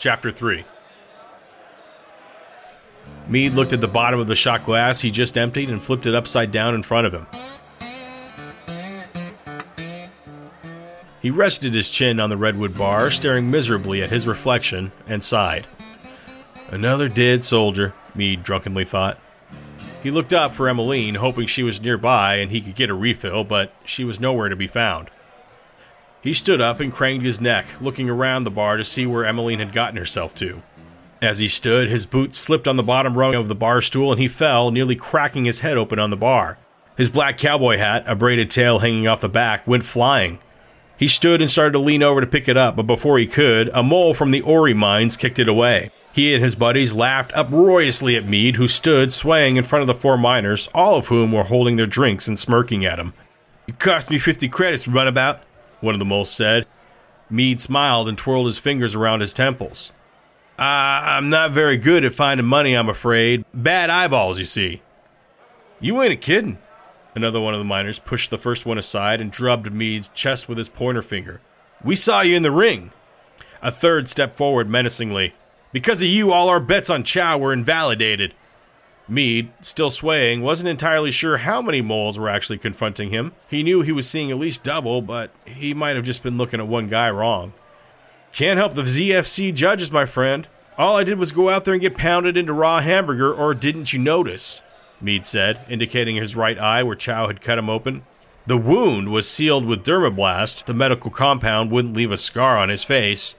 Chapter 3 Meade looked at the bottom of the shot glass he just emptied and flipped it upside down in front of him. He rested his chin on the redwood bar, staring miserably at his reflection, and sighed. Another dead soldier, Meade drunkenly thought. He looked up for Emeline, hoping she was nearby and he could get a refill, but she was nowhere to be found. He stood up and craned his neck, looking around the bar to see where Emeline had gotten herself to. As he stood, his boots slipped on the bottom rung of the bar stool and he fell, nearly cracking his head open on the bar. His black cowboy hat, a braided tail hanging off the back, went flying. He stood and started to lean over to pick it up, but before he could, a mole from the Ori mines kicked it away. He and his buddies laughed uproariously at Meade, who stood swaying in front of the four miners, all of whom were holding their drinks and smirking at him. It cost me fifty credits, runabout, one of the moles said. Meade smiled and twirled his fingers around his temples. Uh, I'm not very good at finding money, I'm afraid. Bad eyeballs, you see. You ain't a kiddin', Another one of the miners pushed the first one aside and drubbed Meade's chest with his pointer finger. We saw you in the ring. A third stepped forward menacingly. Because of you, all our bets on Chow were invalidated. Meade, still swaying, wasn't entirely sure how many moles were actually confronting him. He knew he was seeing at least double, but he might have just been looking at one guy wrong. Can't help the ZFC judges, my friend. All I did was go out there and get pounded into raw hamburger, or didn't you notice? Meade said, indicating his right eye where Chow had cut him open. The wound was sealed with dermablast. The medical compound wouldn't leave a scar on his face,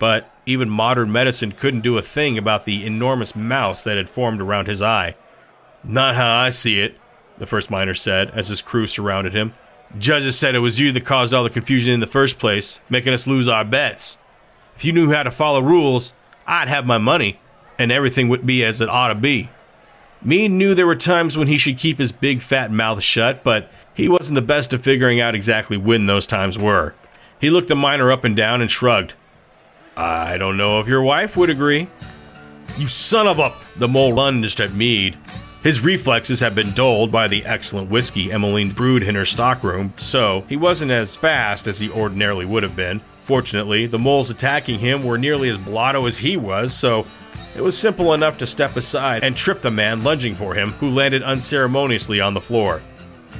but even modern medicine couldn't do a thing about the enormous mouse that had formed around his eye. Not how I see it, the first miner said as his crew surrounded him. Judges said it was you that caused all the confusion in the first place, making us lose our bets. If you knew how to follow rules, I'd have my money, and everything would be as it ought to be. Meade knew there were times when he should keep his big fat mouth shut, but he wasn't the best at figuring out exactly when those times were. He looked the miner up and down and shrugged. I don't know if your wife would agree. You son of a. The mole lunged at Meade. His reflexes had been dulled by the excellent whiskey Emeline brewed in her stockroom, so he wasn't as fast as he ordinarily would have been. Fortunately, the moles attacking him were nearly as blotto as he was, so it was simple enough to step aside and trip the man lunging for him, who landed unceremoniously on the floor.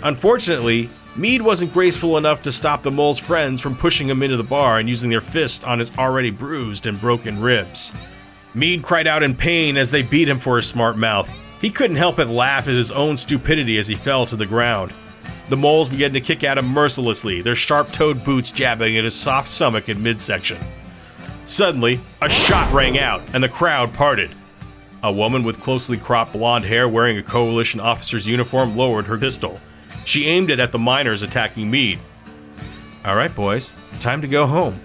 Unfortunately, Meade wasn't graceful enough to stop the mole's friends from pushing him into the bar and using their fists on his already bruised and broken ribs. Meade cried out in pain as they beat him for his smart mouth. He couldn't help but laugh at his own stupidity as he fell to the ground. The moles began to kick at him mercilessly, their sharp toed boots jabbing at his soft stomach and midsection. Suddenly, a shot rang out, and the crowd parted. A woman with closely cropped blonde hair wearing a coalition officer's uniform lowered her pistol. She aimed it at the miners attacking Meade. All right, boys, time to go home.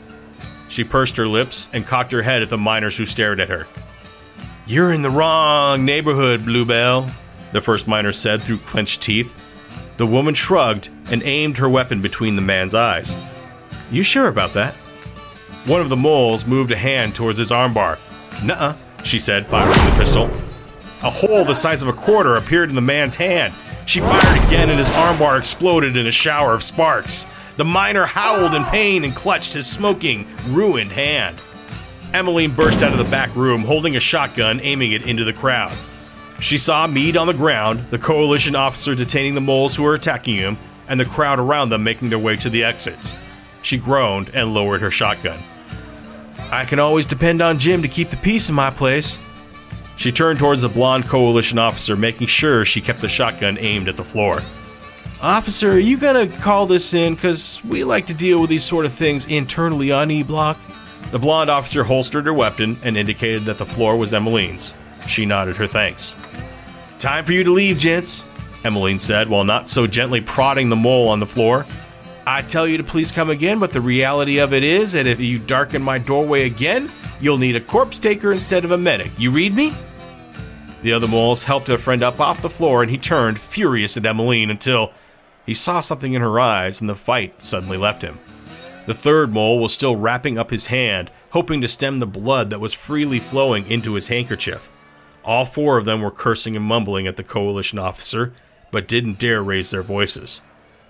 She pursed her lips and cocked her head at the miners who stared at her. You're in the wrong neighborhood, Bluebell, the first miner said through clenched teeth. The woman shrugged and aimed her weapon between the man's eyes. You sure about that? One of the moles moved a hand towards his armbar. Nuh-uh, she said, firing the pistol. A hole the size of a quarter appeared in the man's hand. She fired again, and his armbar exploded in a shower of sparks. The miner howled in pain and clutched his smoking, ruined hand. Emeline burst out of the back room, holding a shotgun, aiming it into the crowd. She saw Meade on the ground, the coalition officer detaining the moles who were attacking him, and the crowd around them making their way to the exits. She groaned and lowered her shotgun. I can always depend on Jim to keep the peace in my place. She turned towards the blonde coalition officer, making sure she kept the shotgun aimed at the floor. Officer, are you gonna call this in? Because we like to deal with these sort of things internally on E Block. The blonde officer holstered her weapon and indicated that the floor was Emeline's. She nodded her thanks. Time for you to leave, gents, Emeline said, while not so gently prodding the mole on the floor. I tell you to please come again, but the reality of it is that if you darken my doorway again, you'll need a corpse taker instead of a medic. You read me? The other moles helped a friend up off the floor, and he turned, furious at Emeline, until he saw something in her eyes, and the fight suddenly left him. The third mole was still wrapping up his hand, hoping to stem the blood that was freely flowing into his handkerchief. All four of them were cursing and mumbling at the coalition officer, but didn't dare raise their voices.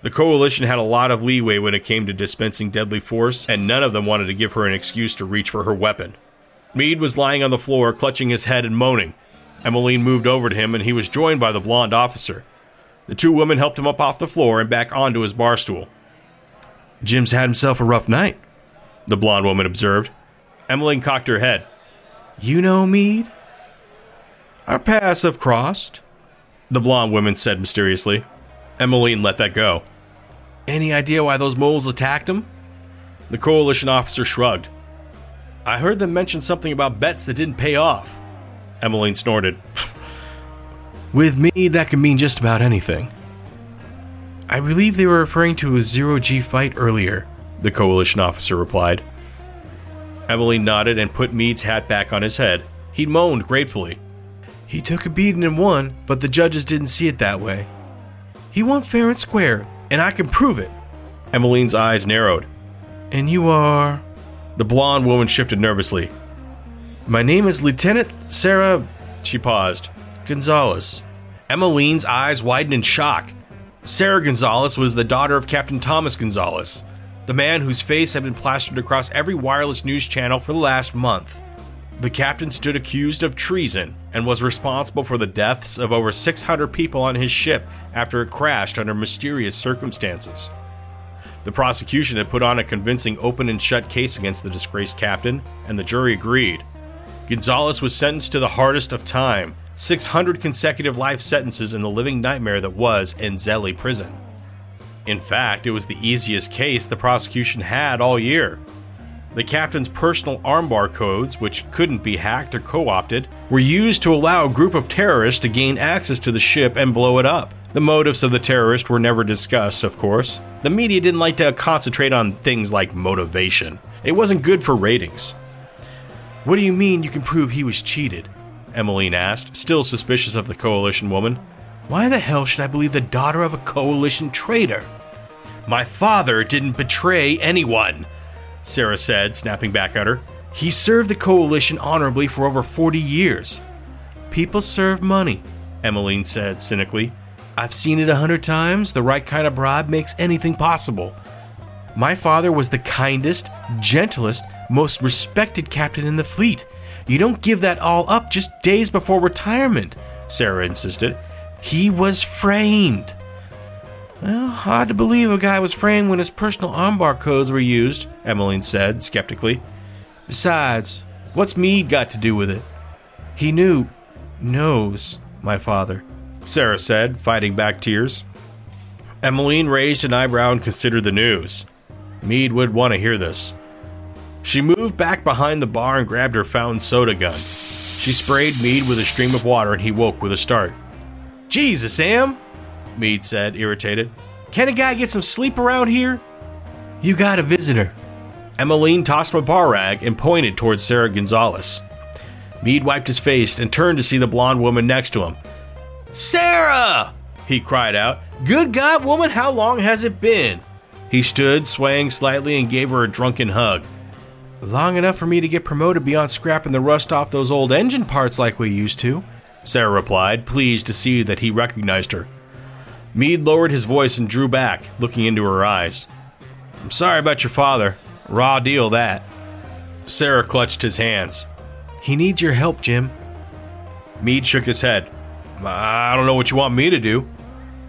The coalition had a lot of leeway when it came to dispensing deadly force, and none of them wanted to give her an excuse to reach for her weapon. Meade was lying on the floor, clutching his head and moaning. Emeline moved over to him, and he was joined by the blonde officer. The two women helped him up off the floor and back onto his bar stool. Jim's had himself a rough night, the blonde woman observed. Emeline cocked her head. You know, Meade? Our paths have crossed, the blonde woman said mysteriously. Emeline let that go. Any idea why those moles attacked him? The coalition officer shrugged. I heard them mention something about bets that didn't pay off. Emeline snorted. With me, that can mean just about anything. I believe they were referring to a zero G fight earlier, the coalition officer replied. Emeline nodded and put Meade's hat back on his head. He moaned gratefully. He took a beating and won, but the judges didn't see it that way. He won fair and square, and I can prove it. Emeline's eyes narrowed. And you are? The blonde woman shifted nervously. My name is Lieutenant Sarah. She paused. Gonzalez. Emeline's eyes widened in shock. Sarah Gonzalez was the daughter of Captain Thomas Gonzalez, the man whose face had been plastered across every wireless news channel for the last month. The captain stood accused of treason and was responsible for the deaths of over 600 people on his ship after it crashed under mysterious circumstances. The prosecution had put on a convincing open and shut case against the disgraced captain, and the jury agreed. Gonzalez was sentenced to the hardest of time 600 consecutive life sentences in the living nightmare that was Enzeli prison. In fact, it was the easiest case the prosecution had all year. The captain's personal armbar codes, which couldn't be hacked or co opted, were used to allow a group of terrorists to gain access to the ship and blow it up. The motives of the terrorists were never discussed, of course. The media didn't like to concentrate on things like motivation, it wasn't good for ratings. What do you mean you can prove he was cheated? Emeline asked, still suspicious of the coalition woman. Why the hell should I believe the daughter of a coalition traitor? My father didn't betray anyone, Sarah said, snapping back at her. He served the coalition honorably for over 40 years. People serve money, Emeline said cynically. I've seen it a hundred times. The right kind of bribe makes anything possible. My father was the kindest, gentlest, most respected captain in the fleet. You don't give that all up just days before retirement, Sarah insisted. He was framed. Well, hard to believe a guy was framed when his personal armbar codes were used, Emeline said skeptically. Besides, what's Meade got to do with it? He knew, knows, my father, Sarah said, fighting back tears. Emeline raised an eyebrow and considered the news. Meade would want to hear this. She moved back behind the bar and grabbed her fountain soda gun. She sprayed Meade with a stream of water and he woke with a start. Jesus, Sam! Meade said, irritated. Can a guy get some sleep around here? You got a visitor. Emeline tossed my bar rag and pointed towards Sarah Gonzalez. Meade wiped his face and turned to see the blonde woman next to him. Sarah! he cried out. Good God, woman, how long has it been? He stood, swaying slightly, and gave her a drunken hug. Long enough for me to get promoted beyond scrapping the rust off those old engine parts like we used to, Sarah replied, pleased to see that he recognized her. Meade lowered his voice and drew back, looking into her eyes. I'm sorry about your father. Raw deal, that. Sarah clutched his hands. He needs your help, Jim. Meade shook his head. I don't know what you want me to do.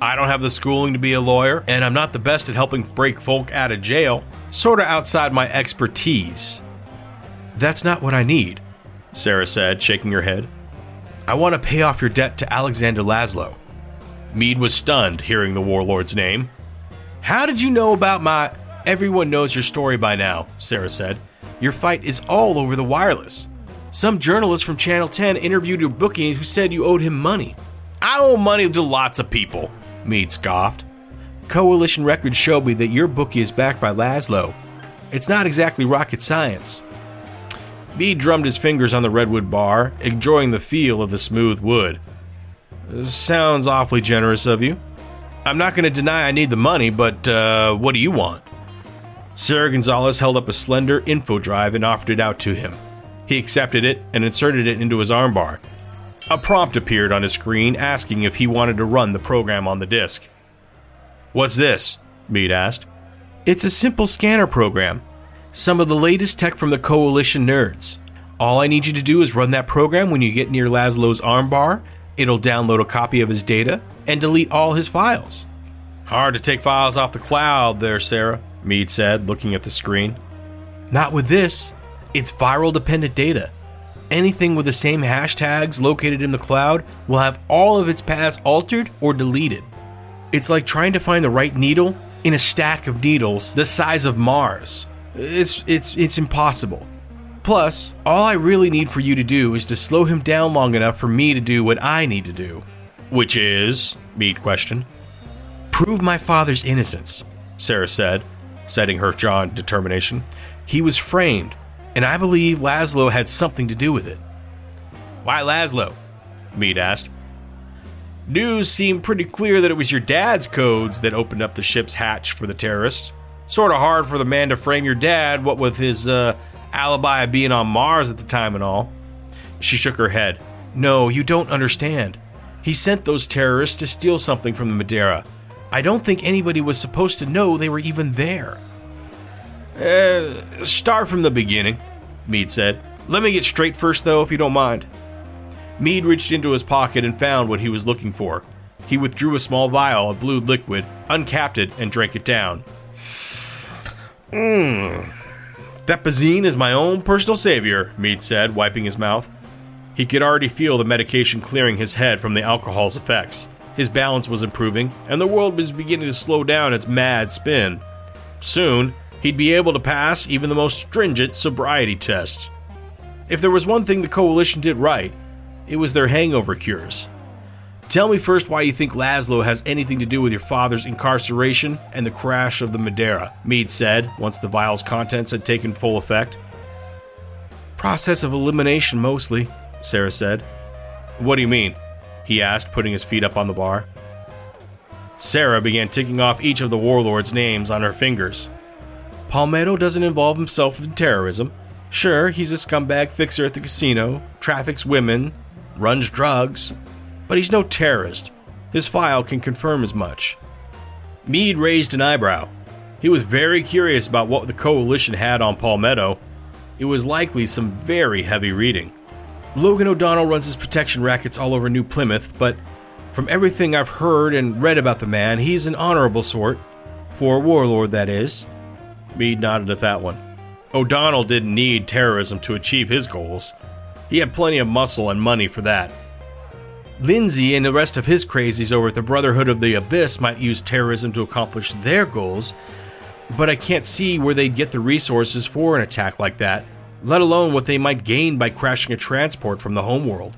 I don't have the schooling to be a lawyer, and I'm not the best at helping break folk out of jail. Sorta outside my expertise. That's not what I need, Sarah said, shaking her head. I want to pay off your debt to Alexander Laszlo. Meade was stunned hearing the warlord's name. How did you know about my. Everyone knows your story by now, Sarah said. Your fight is all over the wireless. Some journalist from Channel 10 interviewed your bookie who said you owed him money. I owe money to lots of people, Meade scoffed. Coalition records show me that your bookie is backed by Laszlo. It's not exactly rocket science. Meade drummed his fingers on the redwood bar, enjoying the feel of the smooth wood. Sounds awfully generous of you. I'm not going to deny I need the money, but uh, what do you want? Sarah Gonzalez held up a slender info drive and offered it out to him. He accepted it and inserted it into his armbar. A prompt appeared on his screen asking if he wanted to run the program on the disk. What's this? Meade asked. It's a simple scanner program. Some of the latest tech from the Coalition nerds. All I need you to do is run that program when you get near Laszlo's armbar. It'll download a copy of his data and delete all his files. Hard to take files off the cloud there, Sarah, Meade said, looking at the screen. Not with this. It's viral dependent data. Anything with the same hashtags located in the cloud will have all of its paths altered or deleted. It's like trying to find the right needle in a stack of needles the size of Mars. It's it's it's impossible. Plus, all I really need for you to do is to slow him down long enough for me to do what I need to do. Which is? Meade questioned. Prove my father's innocence, Sarah said, setting her jaw in determination. He was framed and I believe Laszlo had something to do with it. Why Laszlo? Meade asked. News seemed pretty clear that it was your dad's codes that opened up the ship's hatch for the terrorists. Sort of hard for the man to frame your dad, what with his uh, alibi of being on Mars at the time and all. She shook her head. No, you don't understand. He sent those terrorists to steal something from the Madeira. I don't think anybody was supposed to know they were even there. Uh, start from the beginning, Meade said. Let me get straight first, though, if you don't mind. Meade reached into his pocket and found what he was looking for. He withdrew a small vial of blue liquid, uncapped it, and drank it down. Mmm. Thepazine is my own personal savior, Meade said, wiping his mouth. He could already feel the medication clearing his head from the alcohol's effects. His balance was improving, and the world was beginning to slow down its mad spin. Soon, he'd be able to pass even the most stringent sobriety tests. If there was one thing the Coalition did right, it was their hangover cures. Tell me first why you think Laszlo has anything to do with your father's incarceration and the crash of the Madeira, Meade said once the vial's contents had taken full effect. Process of elimination mostly, Sarah said. What do you mean? he asked, putting his feet up on the bar. Sarah began ticking off each of the warlords' names on her fingers. Palmetto doesn't involve himself in terrorism. Sure, he's a scumbag fixer at the casino, traffics women, runs drugs, but he's no terrorist. His file can confirm as much. Meade raised an eyebrow. He was very curious about what the coalition had on Palmetto. It was likely some very heavy reading. Logan O'Donnell runs his protection rackets all over New Plymouth, but from everything I've heard and read about the man, he's an honorable sort. For a warlord, that is. Meade nodded at that one. O'Donnell didn't need terrorism to achieve his goals. He had plenty of muscle and money for that. Lindsay and the rest of his crazies over at the Brotherhood of the Abyss might use terrorism to accomplish their goals, but I can't see where they'd get the resources for an attack like that, let alone what they might gain by crashing a transport from the homeworld.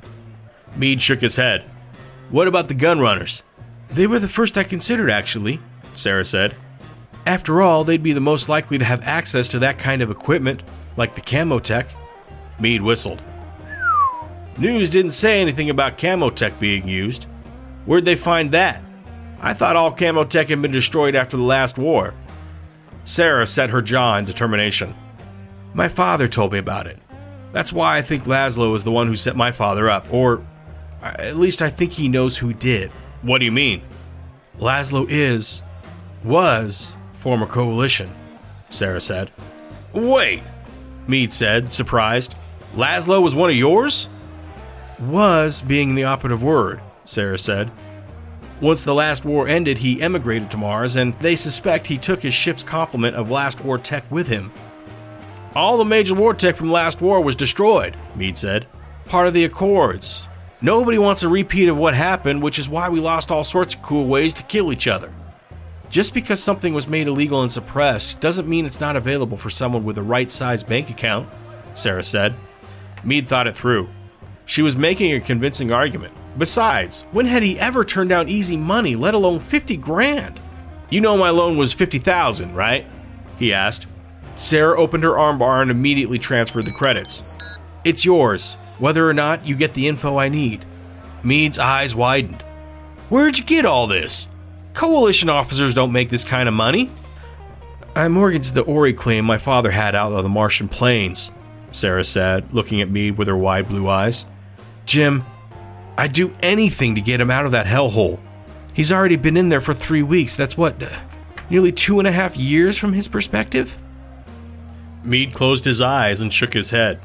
Meade shook his head. What about the gunrunners? They were the first I considered, actually, Sarah said. After all, they'd be the most likely to have access to that kind of equipment, like the Camotech. Meade whistled. News didn't say anything about Camotech being used. Where'd they find that? I thought all Camotech had been destroyed after the last war. Sarah set her jaw in determination. My father told me about it. That's why I think Laszlo is the one who set my father up, or at least I think he knows who did. What do you mean? Laszlo is, was, former coalition, Sarah said. Wait, Meade said, surprised. Laszlo was one of yours? Was being the operative word, Sarah said. Once the last war ended, he emigrated to Mars, and they suspect he took his ship's complement of last war tech with him. All the major war tech from last war was destroyed, Meade said. Part of the Accords. Nobody wants a repeat of what happened, which is why we lost all sorts of cool ways to kill each other. Just because something was made illegal and suppressed doesn't mean it's not available for someone with the right size bank account, Sarah said. Meade thought it through. She was making a convincing argument. Besides, when had he ever turned down easy money, let alone 50 grand? You know my loan was 50,000, right? He asked. Sarah opened her armbar and immediately transferred the credits. It's yours, whether or not you get the info I need. Meade's eyes widened. Where'd you get all this? Coalition officers don't make this kind of money. I mortgaged the Ori claim my father had out on the Martian plains, Sarah said, looking at Meade with her wide blue eyes. Jim, I'd do anything to get him out of that hellhole. He's already been in there for three weeks. That's what, uh, nearly two and a half years from his perspective? Meade closed his eyes and shook his head.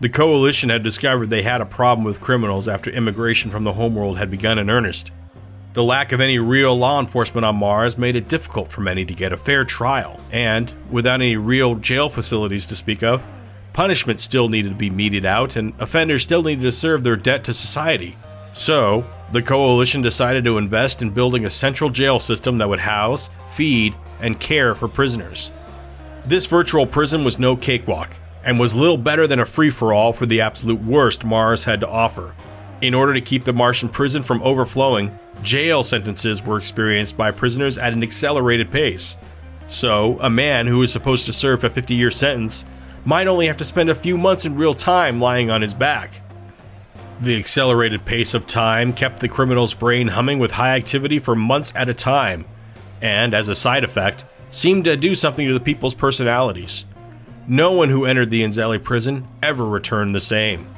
The Coalition had discovered they had a problem with criminals after immigration from the homeworld had begun in earnest. The lack of any real law enforcement on Mars made it difficult for many to get a fair trial, and, without any real jail facilities to speak of, punishment still needed to be meted out, and offenders still needed to serve their debt to society. So, the Coalition decided to invest in building a central jail system that would house, feed, and care for prisoners. This virtual prison was no cakewalk, and was little better than a free for all for the absolute worst Mars had to offer. In order to keep the Martian prison from overflowing, jail sentences were experienced by prisoners at an accelerated pace. So, a man who was supposed to serve a 50 year sentence might only have to spend a few months in real time lying on his back. The accelerated pace of time kept the criminal's brain humming with high activity for months at a time, and, as a side effect, seemed to do something to the people's personalities. No one who entered the Enzeli prison ever returned the same.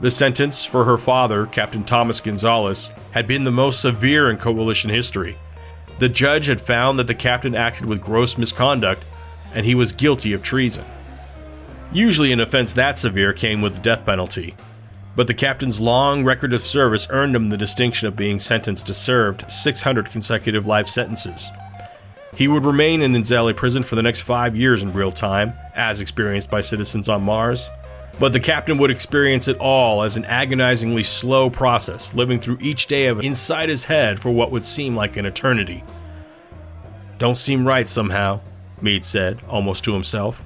The sentence for her father, Captain Thomas Gonzalez, had been the most severe in Coalition history. The judge had found that the captain acted with gross misconduct, and he was guilty of treason. Usually, an offense that severe came with the death penalty, but the captain's long record of service earned him the distinction of being sentenced to serve 600 consecutive life sentences. He would remain in Enzeli prison for the next five years in real time, as experienced by citizens on Mars, but the captain would experience it all as an agonizingly slow process, living through each day of inside his head for what would seem like an eternity. Don't seem right somehow, Meade said, almost to himself.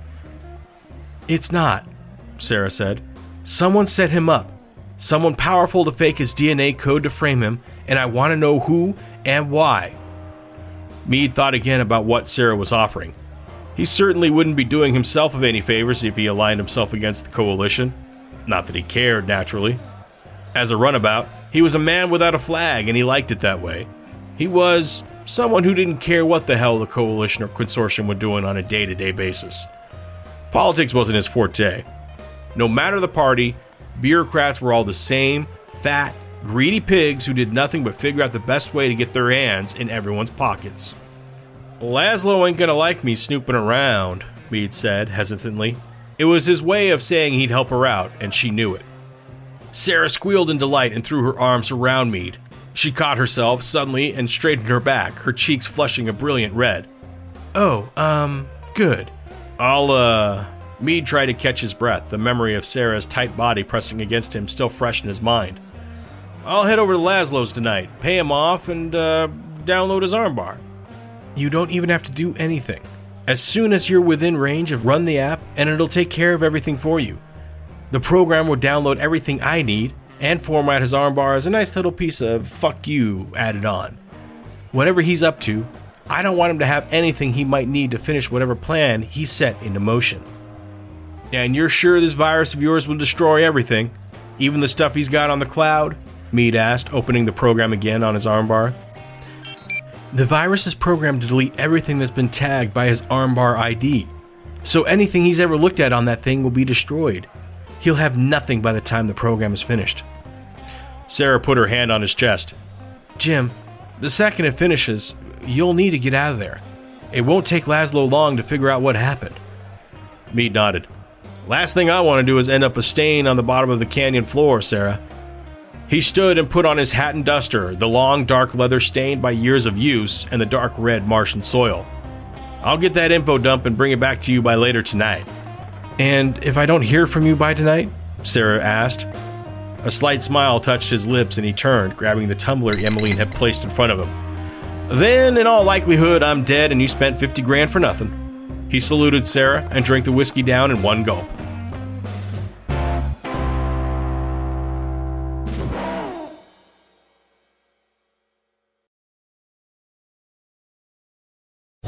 It's not, Sarah said. Someone set him up. Someone powerful to fake his DNA code to frame him, and I want to know who and why. Meade thought again about what Sarah was offering. He certainly wouldn't be doing himself any favors if he aligned himself against the coalition. Not that he cared, naturally. As a runabout, he was a man without a flag, and he liked it that way. He was someone who didn't care what the hell the coalition or consortium were doing on a day to day basis. Politics wasn't his forte. No matter the party, bureaucrats were all the same fat, greedy pigs who did nothing but figure out the best way to get their hands in everyone's pockets. Laszlo ain't gonna like me snooping around, Meade said hesitantly. It was his way of saying he'd help her out, and she knew it. Sarah squealed in delight and threw her arms around Meade. She caught herself suddenly and straightened her back, her cheeks flushing a brilliant red. Oh, um, good. I'll, uh. Meade tried to catch his breath, the memory of Sarah's tight body pressing against him still fresh in his mind. I'll head over to Laszlo's tonight, pay him off, and, uh, download his armbar. You don't even have to do anything. As soon as you're within range of run the app and it'll take care of everything for you. The program will download everything I need and format his armbar as a nice little piece of fuck you added on. Whatever he's up to, I don't want him to have anything he might need to finish whatever plan he set into motion. And you're sure this virus of yours will destroy everything, even the stuff he's got on the cloud? Meade asked, opening the program again on his armbar. The virus is programmed to delete everything that's been tagged by his armbar ID. So anything he's ever looked at on that thing will be destroyed. He'll have nothing by the time the program is finished. Sarah put her hand on his chest. Jim, the second it finishes, you'll need to get out of there. It won't take Laszlo long to figure out what happened. Meade nodded. Last thing I want to do is end up a stain on the bottom of the canyon floor, Sarah. He stood and put on his hat and duster, the long dark leather stained by years of use and the dark red Martian soil. I'll get that info dump and bring it back to you by later tonight. And if I don't hear from you by tonight? Sarah asked. A slight smile touched his lips and he turned, grabbing the tumbler Emeline had placed in front of him. Then, in all likelihood, I'm dead and you spent 50 grand for nothing. He saluted Sarah and drank the whiskey down in one gulp.